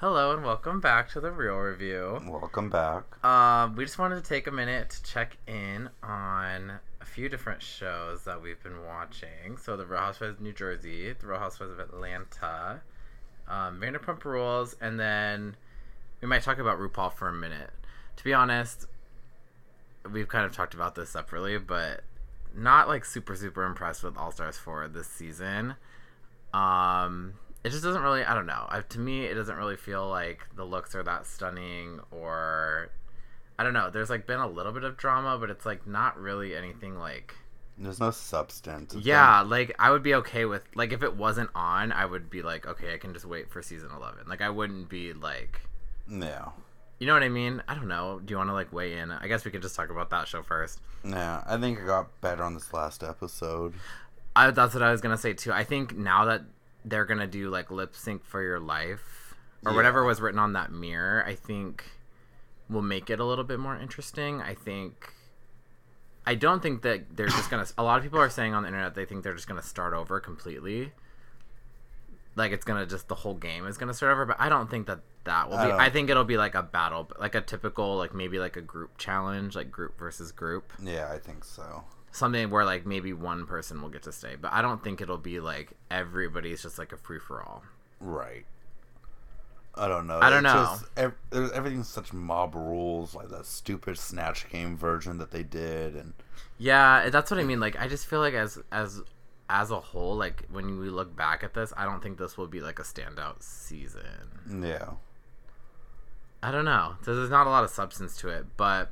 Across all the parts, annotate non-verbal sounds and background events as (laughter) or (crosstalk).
Hello and welcome back to the Real Review. Welcome back. Um, we just wanted to take a minute to check in on a few different shows that we've been watching. So, The Real Housewives of New Jersey, The Real Housewives of Atlanta, um, Vanderpump Rules, and then we might talk about RuPaul for a minute. To be honest, we've kind of talked about this separately, but not like super super impressed with All Stars 4 this season. Um, it just doesn't really. I don't know. I, to me, it doesn't really feel like the looks are that stunning, or I don't know. There's like been a little bit of drama, but it's like not really anything like. There's no substance. Yeah, like I would be okay with like if it wasn't on, I would be like, okay, I can just wait for season eleven. Like I wouldn't be like, yeah. you know what I mean? I don't know. Do you want to like weigh in? I guess we could just talk about that show first. Yeah. I think it got better on this last episode. I, that's what I was gonna say too. I think now that they're gonna do like lip sync for your life or Yeah. whatever was written on that mirror, I think will make it a little bit more interesting. I think. I don't think that they're just gonna. A lot of people are saying on the internet they think they're just gonna start over completely. Like it's gonna just the whole game is gonna start over, but I don't think that that will be. I think it'll be like a battle, like a typical, like maybe like a group challenge, like group versus group Yeah, I think so. Something where like maybe one person will get to stay but i don't think it'll be like everybody's just like a free-for-all Right. I don't know. I don't It's know. Just, ev- everything's such mob rules, like that stupid Snatch Game version that they did, and yeah that's what i mean like i just feel like as as as a whole like when we look back at this i don't think this will be like a standout season yeah, i don't know there's not a lot of substance to it but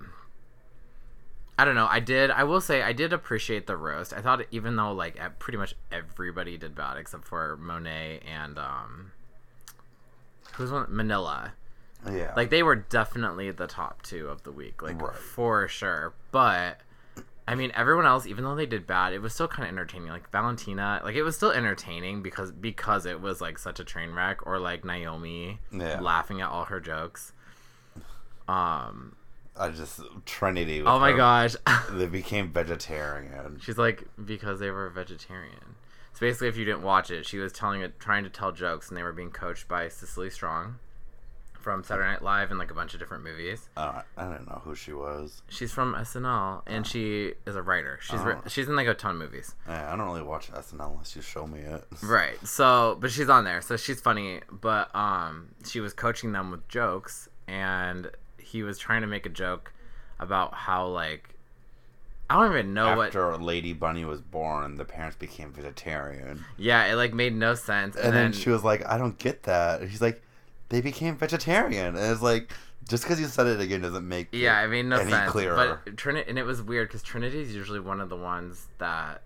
i don't know. I did i will say i did appreciate the roast. I thought even though like pretty much everybody did bad except for monet and um who's one? Manila. Yeah. like they were definitely the top two of the week like Right. for sure. But i mean everyone else even though they did bad it was still kind of entertaining. Like valentina like it was still entertaining because because it was like such a train wreck or like naomi Yeah. laughing at all her jokes. Um I just Trinity. oh my her- gosh (laughs) They became vegetarian. she's like because they were vegetarian so basically if you didn't watch it she was telling it trying to tell jokes and they were being coached by Cecily Strong from saturday night live and like a bunch of different movies Uh, I don't know who she was. She's from SNL and she is a writer. She's ri- Oh. she's in like a ton of movies. Yeah, I don't really watch SNL unless you show me it. (laughs) Right. So, but she's on there. So she's funny, but um she was coaching them with jokes and he was trying to make a joke about how like I don't even know what After Lady Bunny was born, the parents became vegetarian. Yeah, it like made no sense. And, then, she was like, I don't get that. And he's like, they became vegetarian. And it's like, just because you said it again doesn't make Yeah, it made no any sense. clearer. But Trinity, and it was weird because Trinity is usually one of the ones that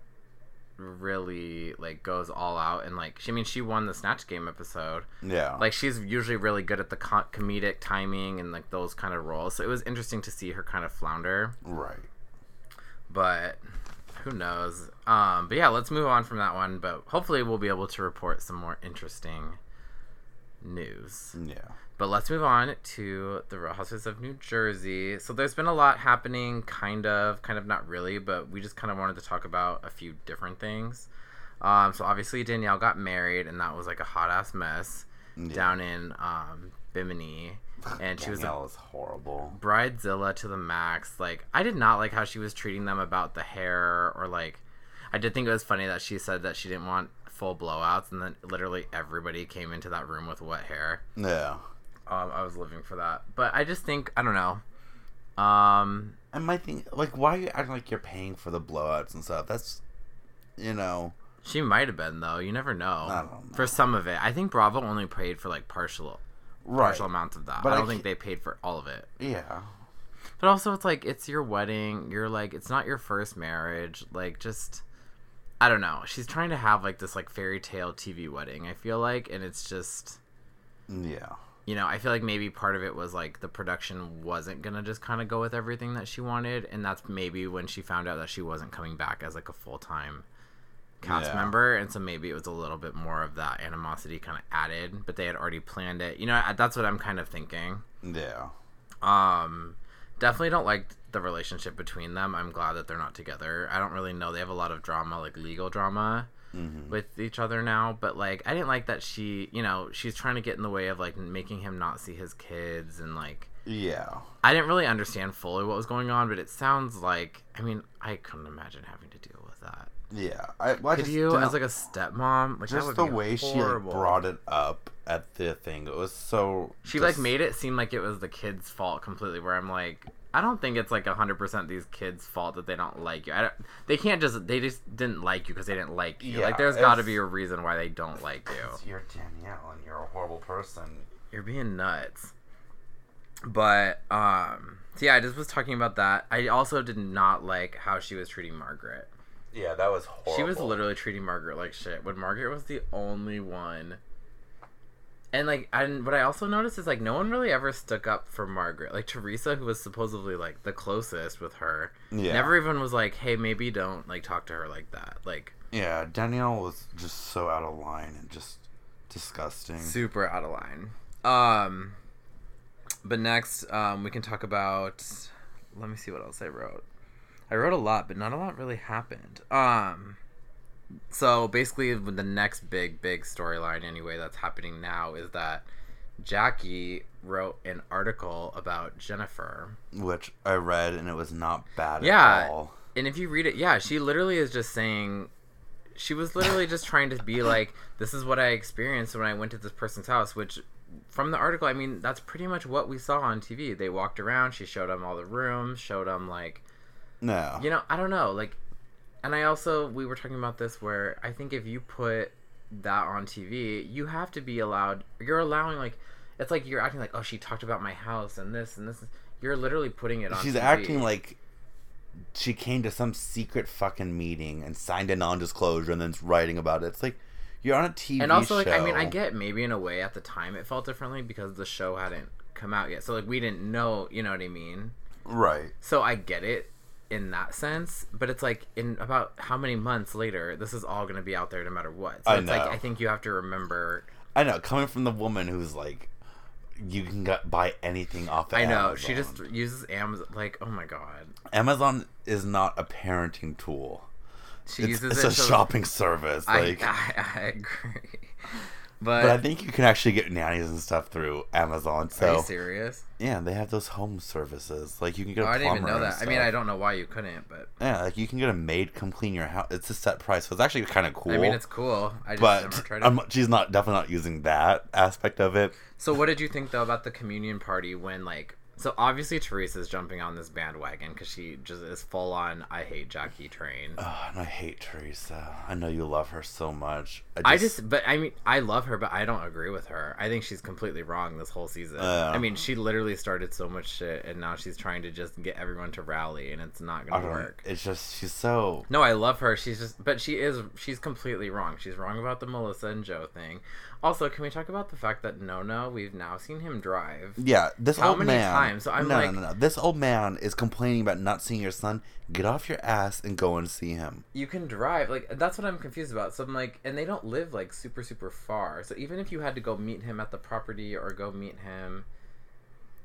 really like goes all out and like she I mean she won the snatch game episode yeah. like she's usually really good at the co- comedic timing and like those kind of roles so it was interesting to see her kind of flounder right. but who knows um but yeah let's move on from that one but hopefully we'll be able to report some more interesting news Yeah. but let's move on to the Real Housewives of New Jersey. So there's been a lot happening, kind of, kind of not really, but we just kind of wanted to talk about a few different things. Um, so obviously Danielle got married, and that was like a hot ass mess Yeah. down in um, Bimini, and she was a is horrible. bridezilla to the max. Like I did not like how she was treating them about the hair, or like I did think it was funny that she said that she didn't want full blowouts, and then literally everybody came into that room with wet hair. Yeah. Um, I was living for that. But I just think I don't know. Um, And my thing, like, why are you acting like you're paying for the blowouts and stuff? That's, you know, she might have been though. You never know. I know. For some of it, I think Bravo only paid for like partial right. partial amounts of that. But I I don't think they paid for all of it. Yeah. But also, it's like it's your wedding. You're like it's not your first marriage. Like just. I don't know. She's trying to have like this like fairy tale TV wedding. I feel like, and it's just Yeah. you know, I feel like maybe part of it was like the production wasn't gonna just kind of go with everything that she wanted, and that's maybe when she found out that she wasn't coming back as like a full time cast Yeah. member, and so maybe it was a little bit more of that animosity kind of added, but they had already planned it. You know, that's what I'm kind of thinking. Yeah. Um, definitely don't like the relationship between them. I'm glad that they're not together. I don't really know. They have a lot of drama, like legal drama. Mhm. with each other now. But like, I didn't like that she, you know, she's trying to get in the way of like making him not see his kids and like. Yeah. I didn't really understand fully what was going on, but it sounds like I mean I couldn't imagine having to deal with that. Yeah. I, well, I Could just you, as like a stepmom, like that just the way she like, brought it up at the thing, it was so. She like made it seem like it was the kid's fault completely. Where I'm like, I don't think it's like hundred percent these kids' fault that they don't like you. I don't, they can't just they just didn't like you because they didn't like you. Yeah, like there's got to be a reason why they don't like you. You're Danielle and you're a horrible person. You're being nuts. But um, so yeah, I just was talking about that. I also did not like how she was treating Margaret. Yeah, that was horrible. She was literally treating Margaret like shit. When Margaret was the only one. And like, and what I also noticed is like no one really ever stuck up for Margaret. Like Teresa, who was supposedly like the closest with her, Yeah. never even was like, "Hey, maybe don't like talk to her like that." Like Yeah, Danielle was just so out of line and just disgusting. super out of line. Um, but next, um, we can talk about. Let me see what else I wrote. I wrote a lot, but not a lot really happened. Um, so basically, the next big, big storyline, anyway, that's happening now is that Jackie wrote an article about Jennifer. Which I read and it was not bad Yeah. at all. And if you read it, yeah, she literally is just saying she was literally just trying to be like, this is what I experienced when I went to this person's house, which from the article, I mean, that's pretty much what we saw on TV. They walked around, she showed them all the rooms, showed them like, No. you know, I don't know, like and I also we were talking about this where I think if you put that on TV, you have to be allowed you're allowing like it's like you're acting like, "Oh, she talked about my house and this and this." You're literally putting it on She's TV. acting like she came to some secret fucking meeting and signed a non-disclosure and then's writing about it. It's like you're on a TV and also like i mean i get maybe in a way at the time it felt differently because the show hadn't come out yet so like we didn't know you know what i mean right. so i get it in that sense but it's like in about how many months later this is all going to be out there no matter what so I it's like know. i think you have to remember I know, coming from the woman who's like, you can get, buy anything off. Of i know Amazon. she just uses amazon like oh my god Amazon is not a parenting tool. she It's, uses it's it a so- shopping service. I, Like, I, I agree but I think you can actually get nannies and stuff through Amazon. So are you serious yeah, they have those home services. Like you can get. oh, i didn't even know that i mean i don't know why you couldn't but Yeah, like you can get a maid come clean your house. It's a set price, so it's actually kind of cool. i mean it's cool i just never but tried it I'm, she's not definitely not using that aspect of it. So what did you think though about the communion party when like so obviously Teresa's jumping on this bandwagon because she just is full on I hate Jackie train. Oh, and I hate Teresa. I know you love her so much. I just but I mean I love her but I don't agree with her. I think she's completely wrong this whole season. Uh. I mean she literally started so much shit and now she's trying to just get everyone to rally and it's not gonna work. It's just she's so. No, I love her. She's just, but she is, she's completely wrong. She's wrong about the Melissa and Joe thing. Also, can we talk about the fact that No No, we've now seen him drive? Yeah, this How old many man. times? So I'm no, like- no, no, no. This old man is complaining about not seeing your son. Get off your ass and go and see him. you can drive like that's what i'm confused about so i'm like and they don't live like super super far so even if you had to go meet him at the property or go meet him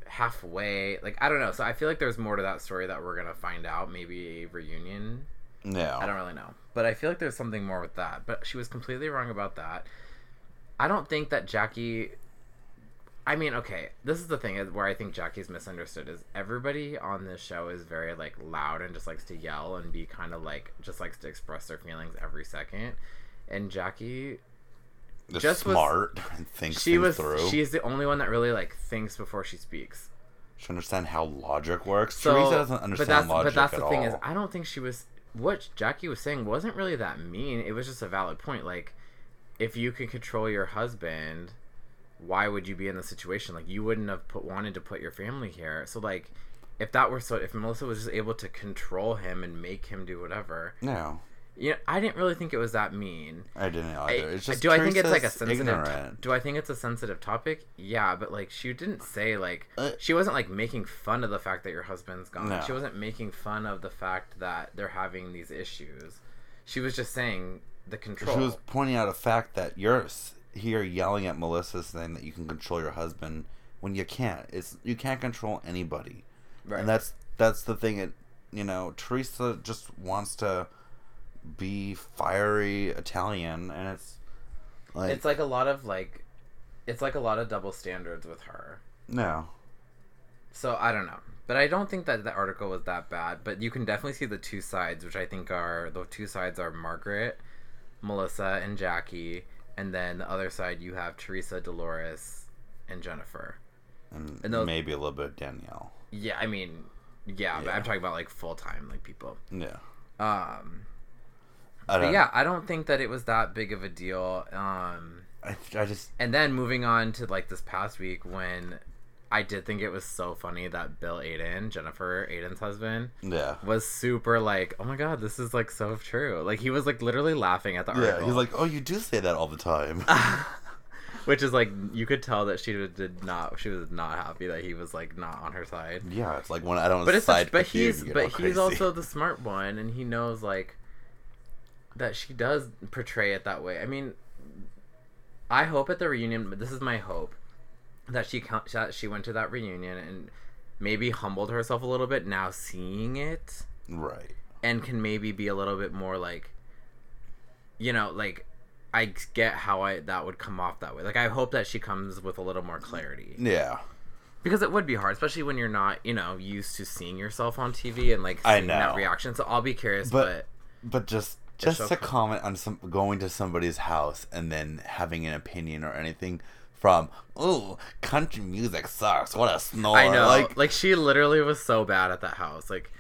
halfway like i don't know so i feel like there's more to that story that we're gonna find out maybe a reunion No. i don't really know but i feel like there's something more with that but she was completely wrong about that i don't think that jackie I mean, okay, this is the thing where I think Jackie's misunderstood is everybody on this show is very like loud and just likes to yell and be kind of like just likes to express their feelings every second. And Jackie, Just, just was- smart (laughs) and thinks she was through. she's the only one that really like thinks before she speaks. She understand how logic works. So, Teresa doesn't but understand that's logic but that's at the thing all. is I don't think she was what Jackie was saying wasn't really that mean. It was just a valid point. Like, if you can control your husband, why would you be in the situation? Like, you wouldn't have put wanted to put your family here. So like, if that were so, if Melissa was just able to control him and make him do whatever, no, you know, I didn't really think it was that mean. I didn't I- either. It's just do I think it's like a sensitive? Do I think it's a sensitive topic? Yeah, but like she didn't say like Uh, she wasn't like making fun of the fact that your husband's gone. No. She wasn't making fun of the fact that they're having these issues. She was just saying the control. She was pointing out a fact that you're here yelling at Melissa saying that you can control your husband when you can't. It's you can't control anybody, right. and that's that's the thing. It you know Teresa just wants to be fiery Italian, and it's like it's like a lot of like, it's like a lot of double standards with her. no, So I don't know, but I don't think that the article was that bad. But you can definitely see the two sides, which I think are the two sides are Margaret, Melissa, and Jackie, and then the other side you have Teresa, Dolores, and Jennifer. and, And those- maybe a little bit of Danielle. Yeah, I mean, yeah, but I'm talking about like full time like people. Yeah, Um, I but don't. yeah, I don't think that it was that big of a deal. Um, I, I just and then moving on to like this past week when I did think it was so funny that Bill Aydin, Jennifer Aydin's husband, yeah. was super like, oh my god, this is like so true. Like he was like literally laughing at the Yeah, article. he's like, oh, you do say that all the time. (laughs) which is like you could tell that she did not, she was not happy that he was like not on her side. yeah, it's like when I don't. But it's side such, but he's you but he's also the smart one, and he knows like that she does portray it that way. I mean, I hope at the reunion. But this is my hope that she that she went to that reunion and maybe humbled herself a little bit now seeing it. Right. and can maybe be a little bit more like you know like i get how i that would come off that way. Like i hope that she comes with a little more clarity. Yeah, because it would be hard especially when you're not you know used to seeing yourself on tv and like I seeing that reaction. So i'll be curious But- but, but just just to comment on some going to somebody's house and then having an opinion or anything from oh country music sucks what a snore i know like like, she literally was so bad at that house like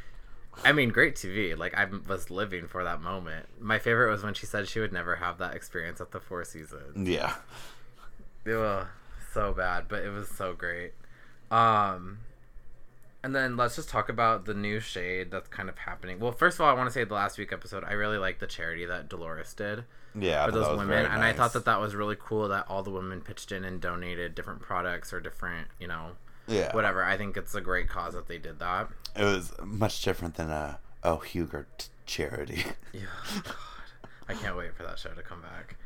I mean, great TV. Like I was living for that moment. My favorite was when she said she would never have that experience at the Four Seasons. yeah Ugh, so bad, but it was so great. Um, and then let's just talk about the new shade that's kind of happening. Well, first of all, I want to say the last week episode, I really liked the charity that Dolores did yeah for those women, and I thought that that was really cool that all the women pitched in and donated different products or different, you know, yeah whatever. I think it's a great cause that they did that. it was much different than a oh Hugert charity (laughs) Yeah, (laughs) God, I can't wait for that show to come back.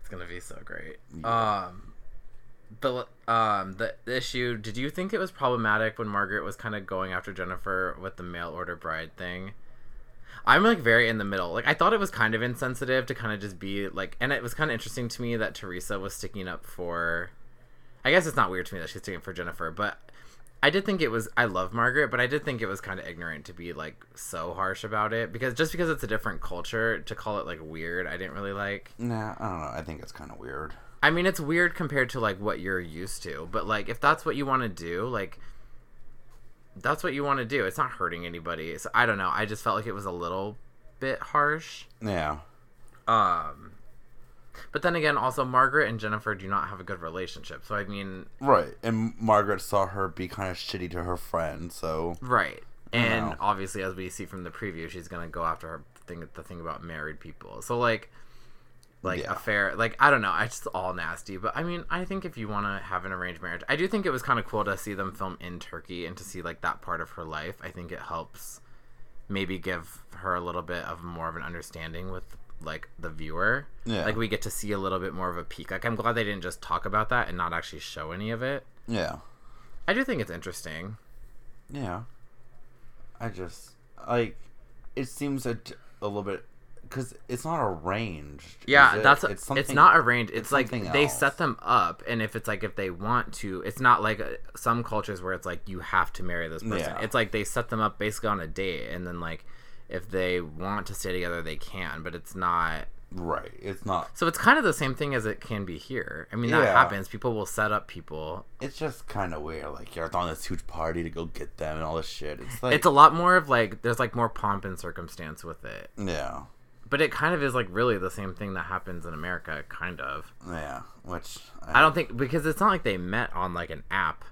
It's gonna be so great. Um, the um the, issue. Did you think it was problematic when Margaret was kind of going after Jennifer with the mail order bride thing? I'm like very in the middle. Like I thought it was kind of insensitive to kind of just be like, and it was kind of interesting to me that Teresa was sticking up for. I guess it's not weird to me that she's sticking up for Jennifer, but I did think it was. I love Margaret, but I did think it was kind of ignorant to be like so harsh about it because just because it's a different culture to call it like weird, I didn't really like. nah I don't know I think it's kind of weird I mean, it's weird compared to like what you're used to, but like if that's what you want to do, like that's what you want to do. It's not hurting anybody. So I don't know. I just felt like it was a little bit harsh. yeah Um but then again, also Margaret and Jennifer do not have a good relationship. So I mean, right and Margaret saw her be kind of shitty to her friend so right. And know. obviously, as we see from the preview, she's gonna go after her thing, the thing about married people. So like, like Yeah. affair, like I don't know. It's just all nasty. But I mean, I think if you want to have an arranged marriage, I do think it was kind of cool to see them film in Turkey and to see like that part of her life. I think it helps maybe give her a little bit of more of an understanding with like the viewer. Yeah. Like we get to see a little bit more of a peek. Like I'm glad they didn't just talk about that and not actually show any of it. yeah I do think it's interesting. Yeah. I just like it seems a, a little bit because it's not arranged. Yeah, it? that's it's, something- not arranged. It's, it's like they else. set them up, and if it's like if they want to, it's not like uh, some cultures where it's like you have to marry this person. Yeah. It's like they set them up basically on a date, and then like if they want to stay together, they can. But it's not. right. It's not. So it's kind of the same thing as it can be here. I mean, that Yeah. happens. People will set up people. It's just kind of weird. Like you're throwing this huge party to go get them and all this shit. It's like It's a lot more of like there's like more pomp and circumstance with it. yeah, But it kind of is like really the same thing that happens in America, kind of. yeah. Which I don't think because it's not like they met on like an app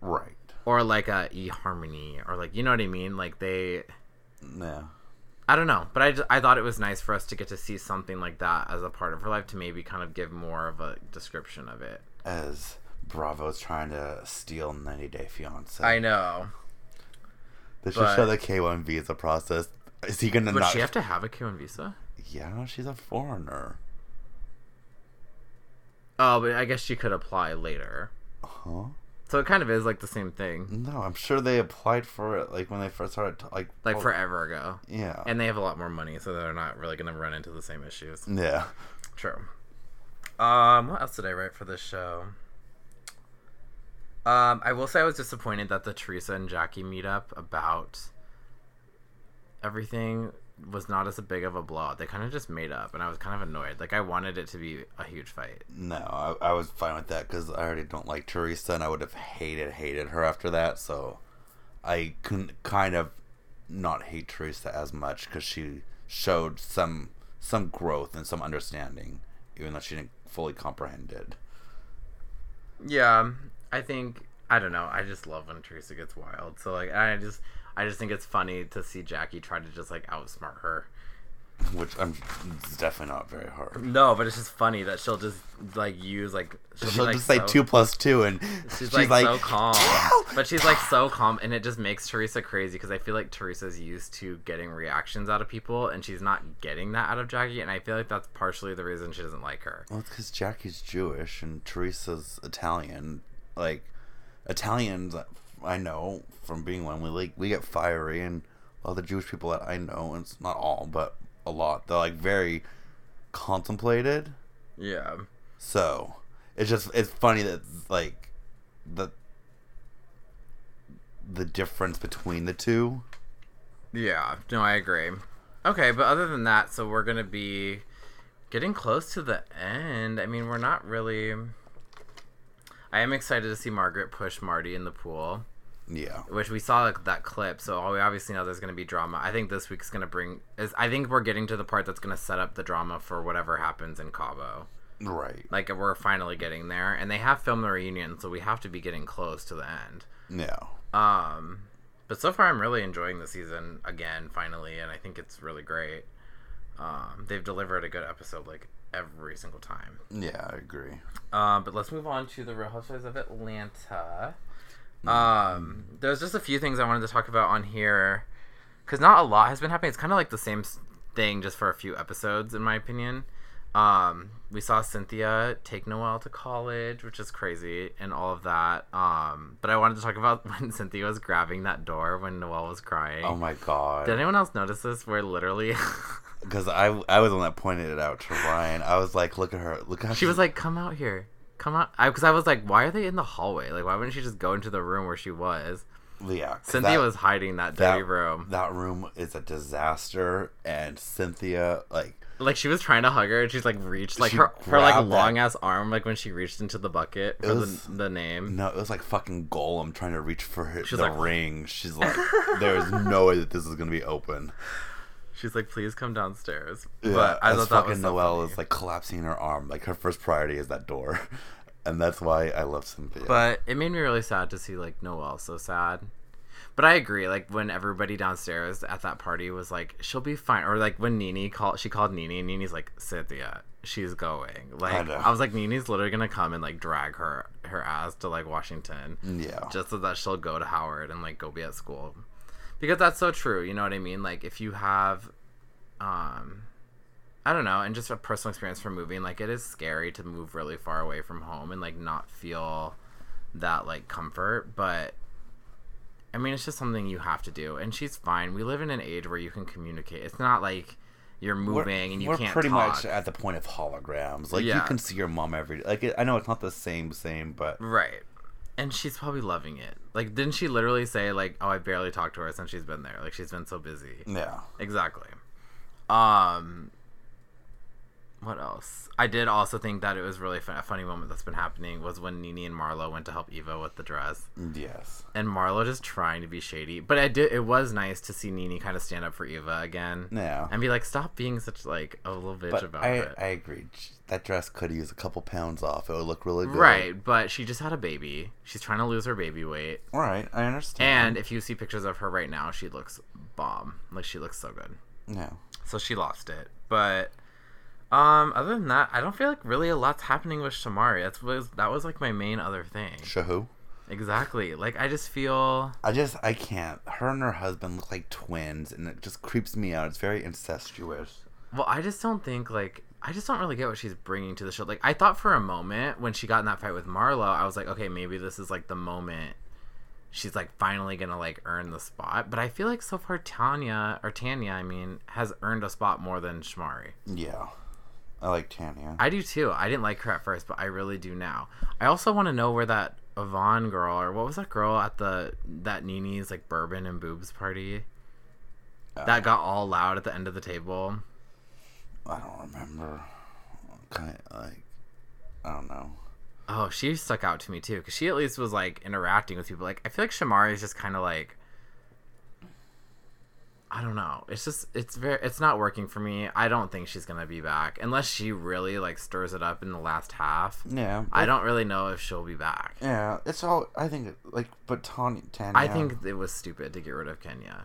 right. or like a eHarmony or like you know what I mean. Like they, Yeah. I don't know, but I just, I thought it was nice for us to get to see something like that as a part of her life to maybe kind of give more of a description of it. As Bravo's trying to steal 90 Day Fiance. I know, They should but- show the K1 visa process. Is he gonna would not? she have to have a K1 visa? Yeah, she's a foreigner. Oh, but I guess she could apply later. Huh? So it kind of is like the same thing, No, I'm sure they applied for it like when they first started. t- Like like oh, forever ago. Yeah. And they have a lot more money, so they're not really gonna run into the same issues. yeah. True. Um, what else did I write for this show? Um, I will say I was disappointed that the Teresa and Jackie meetup about everything was not as big of a blowout. They kind of just made up, and I was kind of annoyed. Like I wanted it to be a huge fight. No, I, I was fine with that because I already don't like Teresa, and I would have hated hated her after that. So I couldn't kind of not hate Teresa as much because she showed some some growth and some understanding, even though she didn't fully comprehend it. Yeah, I think I don't know. I just love when Teresa gets wild. So like, I just I just think it's funny to see Jackie try to just like outsmart her. Which I'm it's definitely not very hard. No, but it's just funny that she'll just like use like she'll, She'll like, just say two plus two, and She's, she's, like, like, so calm, "Two!" but she's like so calm, and it just makes Teresa crazy because I feel like Teresa's used to getting reactions out of people, and she's not getting that out of Jackie, and I feel like that's partially the reason she doesn't like her. Well, it's because Jackie's Jewish and Teresa's Italian. Like Italians, I know from being one, we like we get fiery, and all the Jewish people that I know, and it's not all, but a lot, they're like very contemplated. Yeah, So it's just it's funny that like the the difference between the two. yeah, no, I agree. Okay, but other than that, so we're gonna be getting close to the end. I mean, we're not really. I am excited to see Margaret push Marty in the pool. Yeah. which we saw like, that clip so we obviously know there's going to be drama i think this week's going to bring is i think we're getting to the part that's going to set up the drama for whatever happens in cabo Right. like we're finally getting there and they have filmed the reunion so we have to be getting close to the end Yeah. um but so far i'm really enjoying the season again finally and i think it's really great um they've delivered a good episode like every single time Yeah, I agree. um, but let's move on to the Real Housewives of Atlanta. Um, there's just a few things I wanted to talk about on here, because not a lot has been happening. It's kind of like the same thing, just for a few episodes, in my opinion. Um, we saw Cynthia take Noelle to college, which is crazy, and all of that. Um, but I wanted to talk (laughs) about when Cynthia was grabbing that door when Noelle was crying. Oh my god. Did anyone else notice this? Where literally, (laughs) Because I, I was the one that pointed it out to Ryan. I was like, look at her. Look how she was like, "Come out here, come out," because I, was like, "Why are they in the hallway? Like, why wouldn't she just go into the room where she was?" yeah. Cynthia that- was hiding that that dirty room. That room is a disaster, and Cynthia, like, Like she was trying to hug her, and she's like reached like her her like long ass arm, like when she reached into the bucket for was- the, the name. no, it was like fucking Gollum trying to reach for her, the like- ring. She's like, there's no way that this is gonna be open. (laughs) She's like, "Please come downstairs." Yeah, but I as thought that fucking was so Noelle funny. is like collapsing in her arm. Like her first priority is that door, (laughs) and that's why I love Cynthia. But it made me really sad to see like Noelle so sad. But I agree. Like when everybody downstairs at that party was like, "She'll be fine," or like when NeNe called, she called NeNe, and NeNe's like, "Cynthia, she's going." Like know. I, was like, NeNe's literally gonna come and like drag her her ass to like Washington. yeah, just so that she'll go to Howard and like go be at school. Because that's so true, you know what I mean? Like if you have um I don't know, and just a personal experience from moving, like it is scary to move really far away from home and like not feel that like comfort, but I mean it's just something you have to do. And she's fine. We live in an age where you can communicate. It's not like you're moving and you we're can't pretty talk. much at the point of holograms. Like you can see your mom every day. Like it, I know it's not the same, same, but Right. And she's probably loving it. Like, didn't she literally say, like, oh, I barely talked to her since she's been there? Like, she's been so busy. yeah, Exactly. Um, what else? I did also think that it was really fun, a funny moment that's been happening was when NeNe and Marlo went to help Eva with the dress, yes, and Marlo just trying to be shady. But I did. It was nice to see NeNe kind of stand up for Eva again yeah. and be like, "Stop being such like a little bitch But about I, it." I agree. That dress could use a couple pounds off. It would look really good. Right, but she just had a baby. She's trying to lose her baby weight. All right, I understand. And if you see pictures of her right now, she looks bomb. Like she looks so good. yeah, So she lost it. But um other than that, I don't feel like really a lot's happening with Shamari. That was that was like my main other thing. Shahu. Exactly. Like I just feel I just I can't. Her and her husband look like twins, and it just creeps me out. It's very incestuous. well, I just don't think like I just don't really get what she's bringing to the show. Like I thought for a moment when she got in that fight with Marlo, I was like, okay, maybe this is like the moment she's like finally gonna like earn the spot. But I feel like so far Tanya or Tanya, I mean, has earned a spot more than Shamari. Yeah. I like Tanya. I do too. I didn't like her at first, but I really do now. I also want to know where that Yvonne girl or what was that girl at the that NeNe's like bourbon and boobs party Uh, that got all loud at the end of the table. I don't remember. Kind of like, I don't know. Oh, she stuck out to me too because she at least was like interacting with people. Like I feel like Shamari is just kind of like I don't know. It's just it's very it's not working for me. I don't think she's gonna be back unless she really like stirs it up in the last half. Yeah. I don't really know if she'll be back. Yeah, it's all. I think like, but Tanya. Tanya I think it was stupid to get rid of Kenya,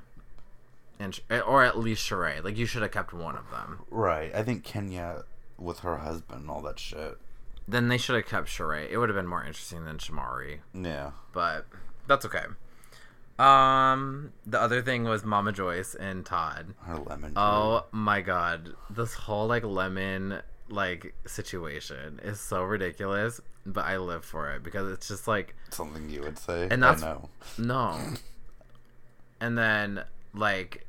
and or at least Sheree. Like you should have kept one of them. right. I think Kenya with her husband and all that shit. Then they should have kept Sheree. It would have been more interesting than Shamari, Yeah. but that's okay. Um, the other thing was Mama Joyce and Todd. Her lemon. Oh my god, this whole like lemon like situation is so ridiculous, but I live for it because it's just like Something you would say. And that's- I know. No. (laughs) And then like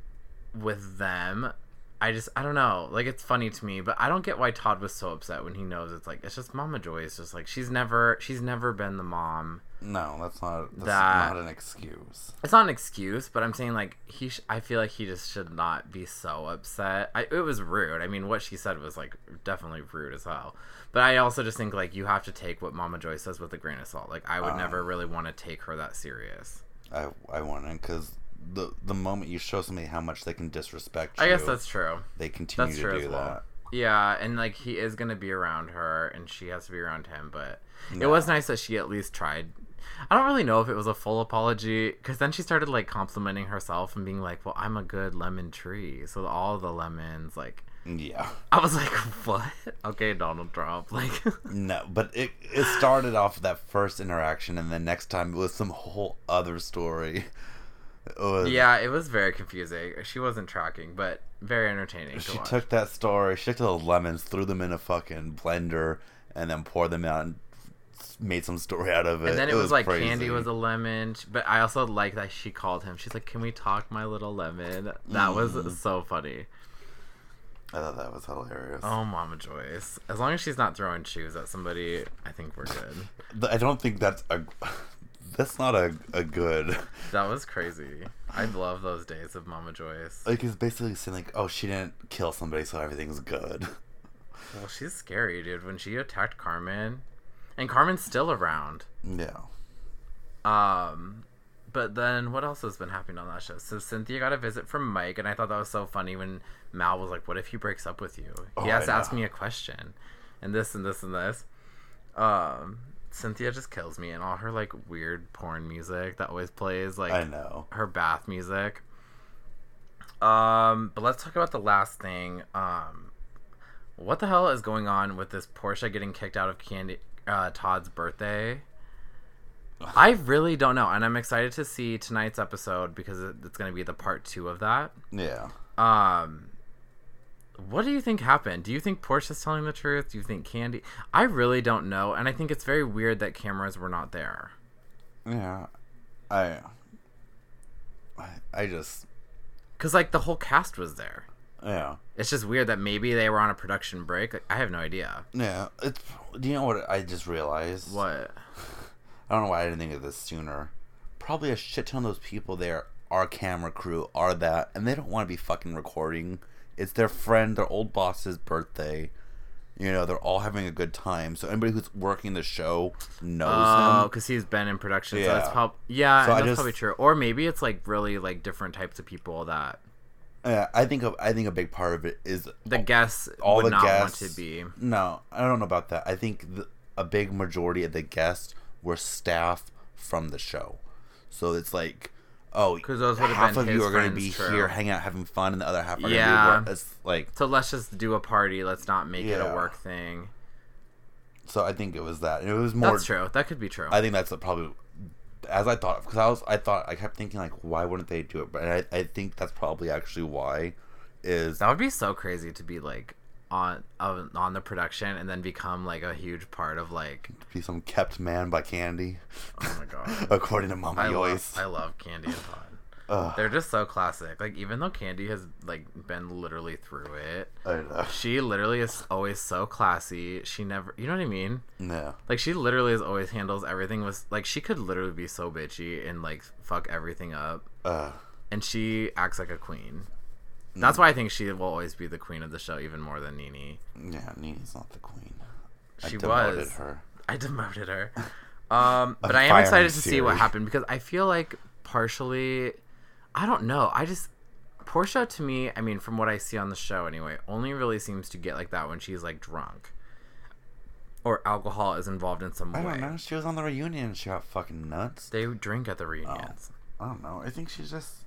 with them, I just I don't know. Like it's funny to me, but I don't get why Todd was so upset when he knows it's like it's just Mama Joyce. Just like she's never she's never been the mom. No, that's not. That's That- not an excuse. It's not an excuse, but I'm saying like he. Sh- I feel like he just should not be so upset. I, it was rude. I mean, what she said was like definitely rude as hell. But I also just think like you have to take what Mama Joy says with a grain of salt. Like I would Uh. never really want to take her that serious. I I want to because the the moment you show somebody how much they can disrespect you, I guess that's true. they continue That's to do well. that. Yeah, and like he is gonna be around her, and she has to be around him. But it was nice that she at least tried. I don't really know if it was a full apology, because then she started like complimenting herself and being like, "Well, I'm a good lemon tree." So all the lemons, like, Yeah. I was like, "What?" Okay, Donald Trump, (laughs) like, No, but it it started off that first interaction, and then next time it was some whole other story. It was, yeah, it was very confusing. She wasn't tracking, but very entertaining She watch. took that story, she took those lemons, threw them in a fucking blender, and then poured them out and made some story out of it. and then it, was, like crazy. Kandi was a lemon, but I also like that she called him. She's like, "Can we talk, my little lemon?" That Mm. was so funny. I thought that was hilarious. Oh, Mama Joyce. As long as she's not throwing shoes at somebody, I think we're good. I don't think that's a. (laughs) That's not a, a good. (laughs) That was crazy. I love those days of Mama Joyce. Like, it's basically saying, like, oh, she didn't kill somebody, so everything's good. Well, she's scary, dude. When she attacked Carmen, and Carmen's still around. Yeah. Um, but then what else has been happening on that show? So Cynthia got a visit from Mike, and I thought that was so funny when Mal was like, "What if he breaks up with you? Oh, he has I to ask me a question, and this and this and this." Um, Cynthia just kills me, and all her like weird porn music that always plays, like I know. her bath music. Um, but let's talk about the last thing. Um, what the hell is going on with this Porsha getting kicked out of Kandi uh, Todd's birthday? I really don't know, and I'm excited to see tonight's episode because it's going to be the part two of that. Yeah. Um, what do you think happened? Do you think Porsha's telling the truth? Do you think Kandi? I really don't know, and I think it's very weird that cameras were not there. Yeah. I. I, I just. Cause like the whole cast was there. Yeah. It's just weird that maybe they were on a production break. Like, I have no idea. Yeah. It's. Do you know what I just realized? What? I don't know why I didn't think of this sooner. Probably a shit ton of those people there are camera crew, are that, and they don't want to be fucking recording. It's their friend, their old boss's birthday. You know, they're all having a good time. So anybody who's working the show knows Oh, him. because he's been in production. So that's Yeah. probably yeah. So that's just- probably true. Or maybe it's like really like different types of people that Yeah, I think of, I think a big part of it is the guests all would the not guests. want to be. No, I don't know about that. I think the, a big majority of the guests were staff from the show. So it's like, oh, 'Cause those half of you are going to be true. here, hanging out, having fun, and the other half are going to Yeah. be work. It's like, So let's just do a party. Let's not make it a work thing. so I think it was that. It was more. That's true. That could be true. I think that's probably as I thought because I was I thought I kept thinking like why wouldn't they do it? But I I think that's probably actually why is that would be so crazy to be like on on, on the production and then become like a huge part of like Be some kept man by Kandi, oh my god. (laughs) according to Mama I love, I love Kandi and Todd. Ugh, They're just so classic. Like even though Kandi has like been literally through it, I know. she literally is always so classy. She never, you know what I mean? No. Like she literally is always handles everything with like she could literally be so bitchy and like fuck everything up, Uh, and she acts like a queen. Mm. That's why I think she will always be the queen of the show, even more than NeNe. yeah, NeNe's not the queen. She I demoted was. her. I demoted her. (laughs) Um, but I am excited to see what happened because I feel like partially, I don't know. I just Porsha to me, I mean, from what I see on the show anyway, only really seems to get like that when she's like drunk or alcohol is involved in some I way. I don't know. She was on the reunion she got fucking nuts. They would drink at the oh, reunions. I don't know. I think she's just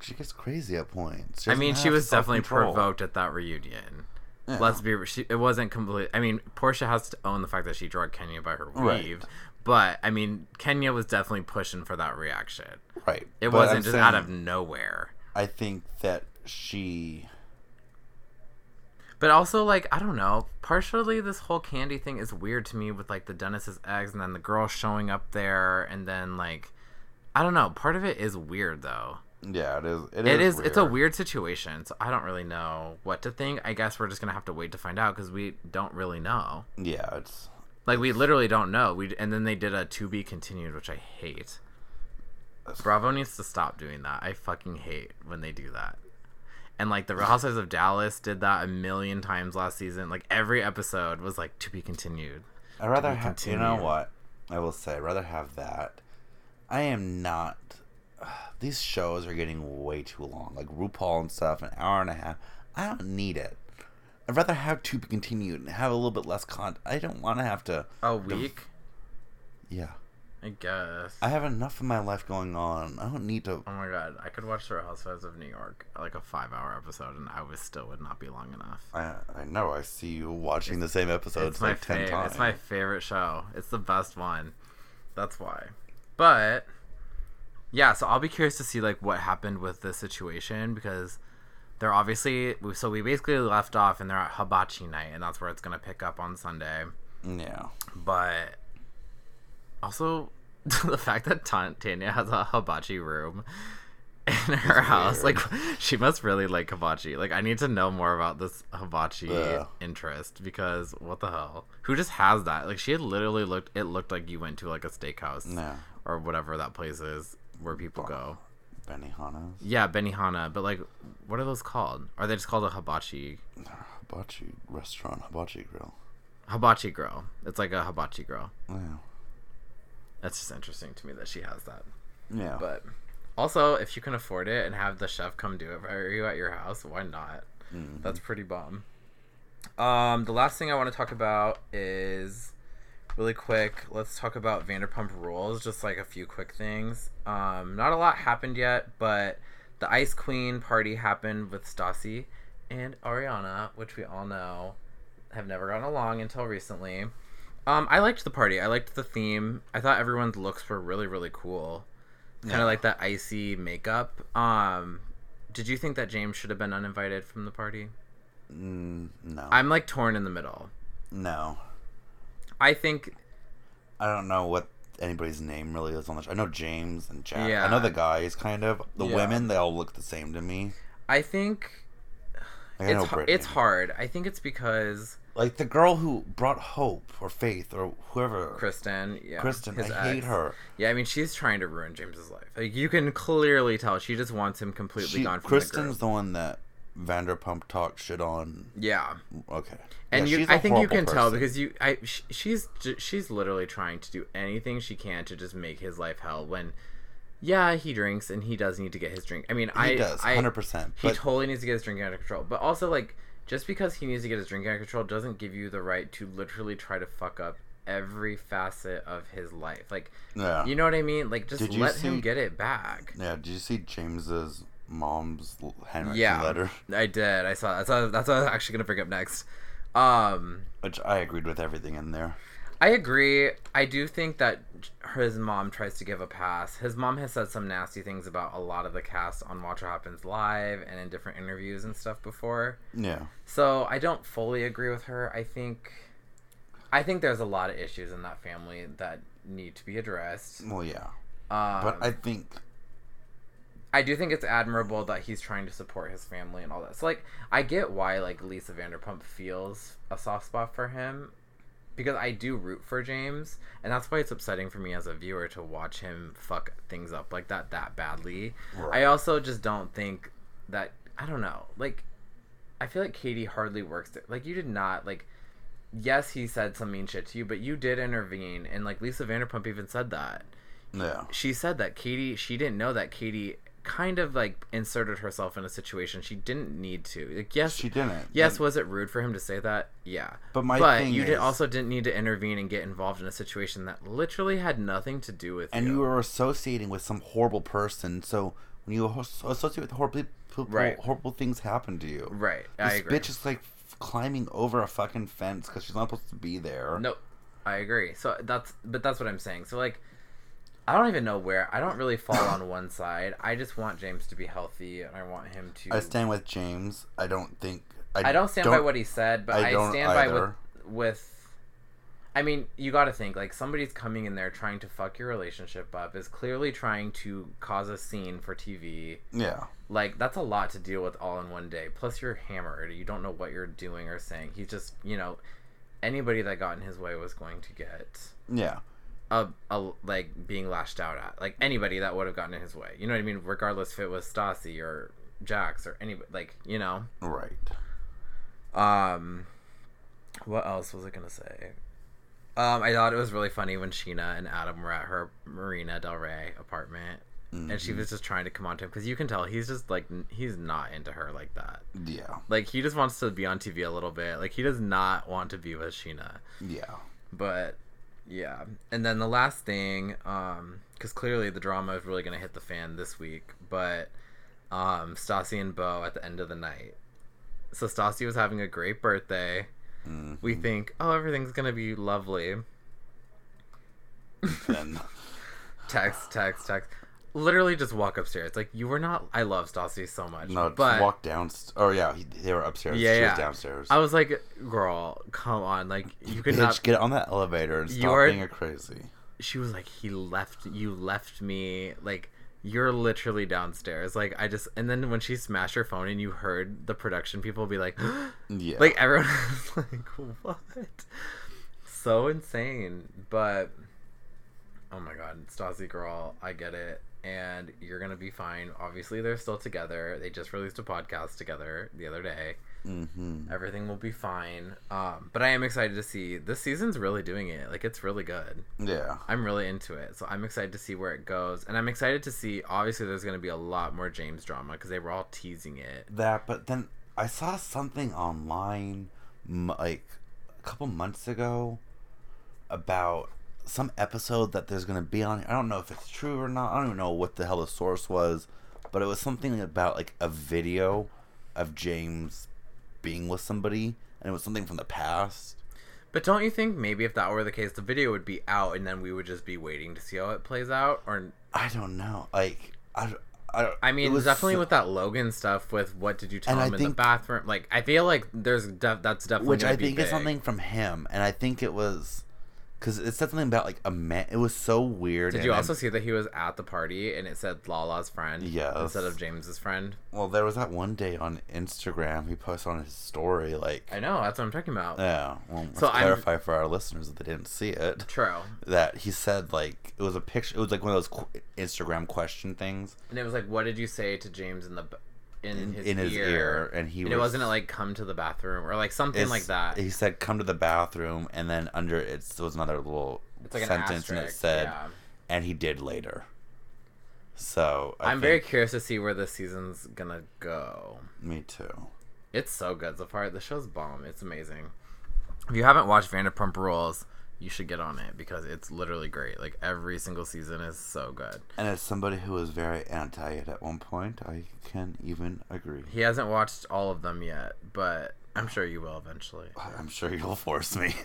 she gets crazy at points. I mean, she was definitely provoked at that reunion. Yeah. Let's be. She, it wasn't complete. I mean, Porsha has to own the fact that she drugged Kenya by her Right. But I mean, Kenya was definitely pushing for that reaction. right. It But wasn't I'm just out of nowhere. I think that she. But also, like, I don't know. Partially, this whole Kandi thing is weird to me with like the Dennis's eggs, and then the girl showing up there, and then like, I don't know. Part of it is weird though. Yeah, it is. It is. It's a weird situation, so I don't really know what to think. I guess we're just gonna have to wait to find out because we don't really know. Yeah, it's. Like, we literally don't know. We and then they did a to be continued, which I hate. Bravo needs to stop doing that. I fucking hate when they do that. And like the Real Housewives of Dallas did that a million times last season. Like every episode was like to be continued. I rather have. You know what? I will say, I'd rather have that. I am not. (sighs) These shows are getting way too long. Like RuPaul and stuff, an hour and a half. I don't need it. I'd rather have to be continued and have a little bit less content. I don't want to have to. A week, Yeah. I guess. I have enough in my life going on. I don't need to. oh my god, I could watch the Housewives of New York like a five-hour episode, and I was still would not be long enough. I, I know. I see you watching the same episodes it's like ten fav- times. It's my favorite show. It's the best one. That's why. But yeah, so I'll be curious to see like what happened with this situation because they're obviously so we basically left off and they're at hibachi night and that's where it's gonna pick up on Sunday. Yeah. But also (laughs) the fact that Tan- Tanya has a hibachi room in her house, weird. like (laughs) she must really like hibachi. Like I need to know more about this hibachi Yeah. interest because what the hell? Who just has that? Like she had literally looked. It looked like you went to like a steakhouse No. or whatever that place is where people go. Benihana's. Yeah, Benihana. But like, what are those called? Are they just called a hibachi? Hibachi restaurant. Hibachi grill. Hibachi grill. It's like a hibachi grill. Yeah. That's just interesting to me that she has that. Yeah. But also, if you can afford it and have the chef come do it for you at your house, why not? Mhm. That's pretty bomb. Um, the last thing I want to talk about is really quick. Let's talk about Vanderpump Rules. Just like a few quick things. Um, not a lot happened yet, but the Ice Queen party happened with Stassi and Ariana, which we all know have never gotten along until recently. Um, I liked the party. I liked the theme. I thought everyone's looks were really, really cool. Kind of Yeah. like that icy makeup. Um, did you think that James should have been uninvited from the party? Mm, no. I'm like torn in the middle. no. I think I don't know what anybody's name really is on the show. I know James and Jack. Yeah. I know the guys kind of. The Yeah. women, they all look the same to me. I think Like, I it's har- it's hard. I think it's because Like the girl who brought hope or faith or whoever. Kristen, yeah, Kristen, I hate her. Yeah, I mean she's trying to ruin James's life. Like you can clearly tell she just wants him completely She, gone from Kristen's the the one that Vanderpump talked shit on. Yeah, Okay. and Yeah, you, I think you can tell because you, I, sh- she's j- she's literally trying to do anything she can to just make his life hell. When, yeah, he drinks and he does need to get his drink. I mean, he I does, hundred percent. he But totally needs to get his drinking under control. But also, like, just because he needs to get his drinking under control doesn't give you the right to literally try to fuck up every facet of his life. Like, yeah, you know what I mean? Like, just let him get it back. yeah. Did you see James's mom's handwritten Yeah, letter? I did. I saw. That's what, that's what I was actually gonna bring up next. Um, Which I agreed with everything in there. I agree. I do think that his mom tries to give a pass. His mom has said some nasty things about a lot of the cast on Watch What Happens Live and in different interviews and stuff before. Yeah. So I don't fully agree with her. I think, I think there's a lot of issues in that family that need to be addressed. Well, yeah. Um, But I think I do think it's admirable that he's trying to support his family and all that. So like I get why like Lisa Vanderpump feels a soft spot for him because I do root for James and that's why it's upsetting for me as a viewer to watch him fuck things up like that that badly. Right. I also just don't think that I don't know. Like I feel like Katie hardly works there. Like you did not like yes, he said some mean shit to you, but you did intervene and like Lisa Vanderpump even said that yeah. she said that Katie she didn't know that Katie kind of like inserted herself in a situation she didn't need to. Like yes, She didn't. yes, was it rude for him to say that? Yeah. But my but thing you is, did also didn't need to intervene and get involved in a situation that literally had nothing to do with and you. you were associating with some horrible person. So when you associate with horrible people, Right. horrible things happen to you. right. This I agree. bitch is like climbing over a fucking fence because she's not supposed to be there. Nope. I agree. So that's but that's what I'm saying. So like I don't even know where. I don't really fall on one side. I just want James to be healthy and I want him to I stand with James. I don't think. I I don't stand by what he said, but I I, don't stand by with with. I mean, you got to think like somebody's coming in there trying to fuck your relationship up is clearly trying to cause a scene for TV. Yeah. Like that's a lot to deal with all in one day. Plus you're hammered. You don't know what you're doing or saying. He's just, you know, anybody that got in his way was going to get Yeah. A, a like being lashed out at. Like anybody that would have gotten in his way. You know what I mean? Regardless if it was Stassi or Jax or anybody like, you know. Right. Um, what else was I gonna say? Um, I thought it was really funny when Scheana and Adam were at her Marina Del Rey apartment, and she Mhm. was just trying to come on to him because you can tell he's just like he's not into her like that. Yeah. Like he just wants to be on TV a little bit. Like he does not want to be with Scheana. Yeah. But yeah, and then the last thing, um, because clearly the drama is really gonna hit the fan this week. But um, Stassi and Beau at the end of the night. So Stassi was having a great birthday. Mhm. We think, oh, everything's gonna be lovely. Then (laughs) Text, text, text. Literally just walk upstairs. Like you were not. I love Stassi so much. no, just but walk down. Oh yeah, he, they were upstairs. Yeah, she yeah. was downstairs. I was like, girl, come on. Like you could Bitch, not. get on that elevator and stop being a crazy. she was like he left you left me like you're literally downstairs like i just and then when she smashed her phone and you heard the production people be like (gasps) Yeah. like everyone (laughs) was like what so insane but oh my god Stassi girl i get it and you're gonna be fine obviously they're still together they just released a podcast together the other day Mm-hmm. everything will be fine um but i am excited to see this season's really doing it like it's really good Yeah. I'm really into it. So I'm excited to see where it goes. And I'm excited to see, obviously, there's going to be a lot more James drama because they were all teasing it. That, but then I saw something online, like a couple months ago, about some episode that there's gonna be on. I don't know if it's true or not. I don't even know what the hell the source was, but it was something about like a video of James being with somebody, and it was something from the past. But don't you think maybe if that were the case, the video would be out and then we would just be waiting to see how it plays out? Or, I don't know. Like I, I, I it mean, was definitely so- with that Logan stuff with what did you tell And I him in the bathroom? Like, I feel like there's def- that's definitely which I think is big. something from him, and I think it was because it said something about like a man. It was so weird. Did you also see that he was at the party and it said Lala's friend Yes. instead of James's friend? Well, there was that one day on Instagram he posted on his story like, I know, that's what I'm talking about. yeah. Well, So I'm- clarify for our listeners if they didn't see it True. that he said like it was a picture. It was like one of those qu- Instagram question things And it was like, what did you say to James in the in, in, his, in his ear? ear, and he And was, it wasn't it like come to the bathroom or like something like that. He said, "Come to the bathroom," and then under it was another little like an sentence, and it said, yeah. "And he did later." So I I'm very curious to see where this season's gonna go. Me too. It's so good so far. The show's bomb. It's amazing. If you haven't watched Vanderpump Rules, you should get on it because it's literally great. Like every single season is so good. And as somebody who was very anti it at one point, I can even agree. He hasn't watched all of them yet, but I'm sure you will eventually. I'm sure you'll force me. (laughs)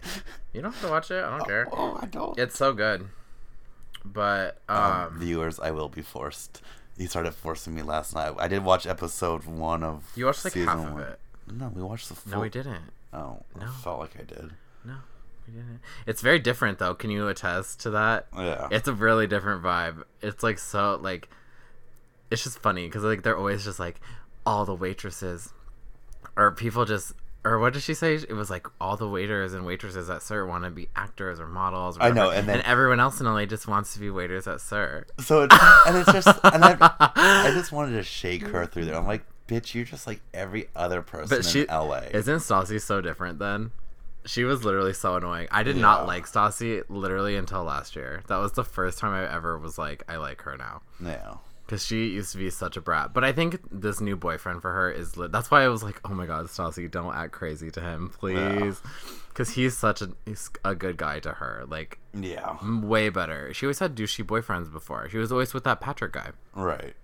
You don't have to watch it. I don't care. Oh, I don't. It's so good. But um, um, viewers, I will be forced. He started forcing me last night. I did watch episode one of. you watched like half of one. it. No, we watched the full. No, we didn't. Oh, No. I felt like I did. No. It's very different though. Can you attest to that? Yeah. It's a really different vibe. It's like so like it's just funny because like they're always just like all the waitresses or people just or what did she say? It was like all the waiters and waitresses at SUR want to be actors or models. Or I know, and then- everyone else in LA just wants to be waiters at SUR. So it's and it's just and I, I (laughs) just wanted to shake her through there. I'm like, bitch, you're just like every other person she in LA. isn't Stassi so different then? She was literally so annoying. I did Yeah. not like Stassi literally until last year. That was the first time I ever was like, I like her now. yeah. because she used to be such a brat. But I think this new boyfriend for her is lit. That's why I was like, oh my god, Stassi, don't act crazy to him, please, because he's such a he's a good guy to her, like Yeah. way better. She always had douchey boyfriends before. She was always with that Patrick guy. Right.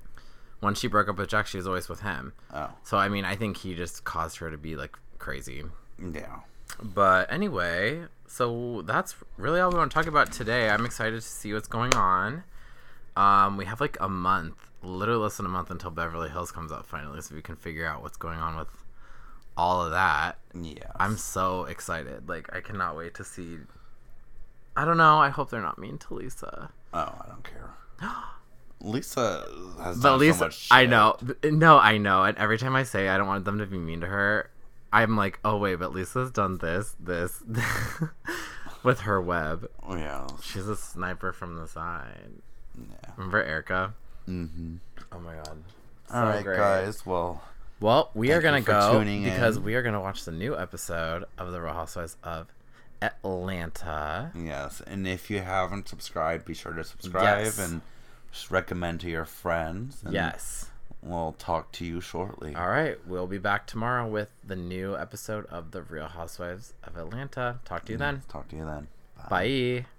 When she broke up with Jack, she was always with him. Oh. So I mean, I think he just caused her to be like crazy. Yeah. But anyway, so that's really all we want to talk about today. I'm excited to see what's going on. Um, we have like a month, literally less than a month until Beverly Hills comes out finally, so we can figure out what's going on with all of that. Yeah. I'm so excited. Like, I cannot wait to see. I don't know. I hope they're not mean to Lisa. Oh, I don't care. (gasps) Lisa has But done Lisa, so much I know. No, I know. And every time I say I don't want them to be mean to her, I'm like, oh wait, but Lisa's done this, this, (laughs) with her web. Yeah. She's a sniper from the side. Yeah. Remember Erica? Mm-hmm. Oh my god. All right, guys. Well, Well, we are gonna go because in. we are gonna watch the new episode of The Real Housewives of Atlanta. yes. And if you haven't subscribed, be sure to subscribe Yes. and just recommend to your friends. Yes. We'll talk to you shortly. All right, we'll be back tomorrow with the new episode of The Real Housewives of Atlanta. Talk to you then. Talk to you then. Bye.